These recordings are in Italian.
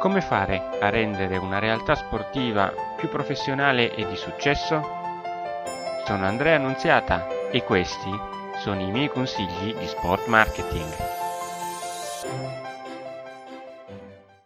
Come fare a rendere una realtà sportiva più professionale e di successo? Sono Andrea Annunziata e questi sono i miei consigli di sport marketing.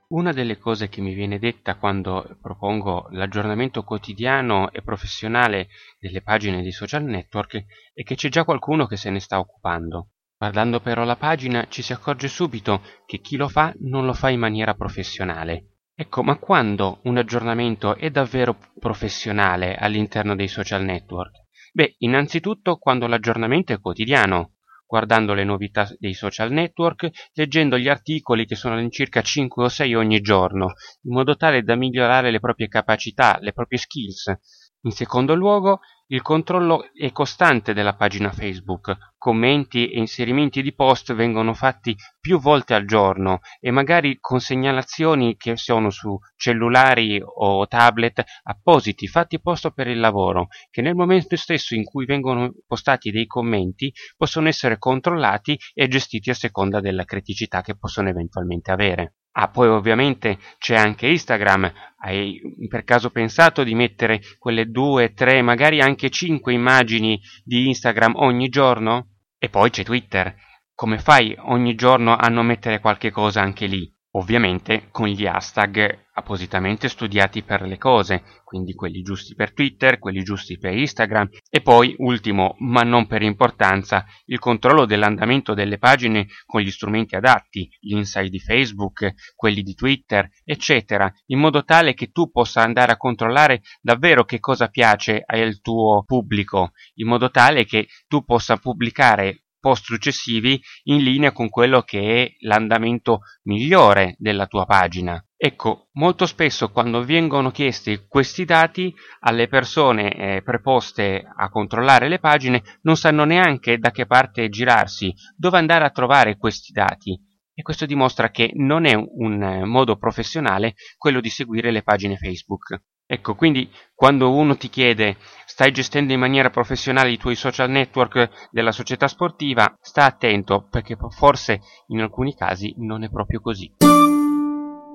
Una delle cose che mi viene detta quando propongo l'aggiornamento quotidiano e professionale delle pagine di social network è che c'è già qualcuno che se ne sta occupando. Guardando però la pagina ci si accorge subito che chi lo fa non lo fa in maniera professionale. Ecco, ma quando un aggiornamento è davvero professionale all'interno dei social network? Beh, innanzitutto quando l'aggiornamento è quotidiano, guardando le novità dei social network, leggendo gli articoli che sono all'incirca 5 o 6 ogni giorno, in modo tale da migliorare le proprie capacità, le proprie skills. In secondo luogo, il controllo è costante della pagina Facebook, commenti e inserimenti di post vengono fatti più volte al giorno e magari con segnalazioni che sono su cellulari o tablet appositi fatti apposta per il lavoro, che nel momento stesso in cui vengono postati dei commenti possono essere controllati e gestiti a seconda della criticità che possono eventualmente avere. Ah, poi ovviamente c'è anche Instagram. Hai per caso pensato di mettere quelle due, tre, magari anche cinque immagini di Instagram ogni giorno? E poi c'è Twitter. Come fai ogni giorno a non mettere qualche cosa anche lì? Ovviamente con gli hashtag appositamente studiati per le cose, quindi quelli giusti per Twitter, quelli giusti per Instagram. E poi, ultimo ma non per importanza, il controllo dell'andamento delle pagine con gli strumenti adatti, gli insight di Facebook, quelli di Twitter, eccetera, in modo tale che tu possa andare a controllare davvero che cosa piace al tuo pubblico, in modo tale che tu possa pubblicare post successivi in linea con quello che è l'andamento migliore della tua pagina. Ecco, molto spesso quando vengono chiesti questi dati alle persone eh, preposte a controllare le pagine non sanno neanche da che parte girarsi, dove andare a trovare questi dati. E questo dimostra che non è un modo professionale quello di seguire le pagine Facebook. Ecco, quindi quando uno ti chiede stai gestendo in maniera professionale i tuoi social network della società sportiva, sta attento perché forse in alcuni casi non è proprio così.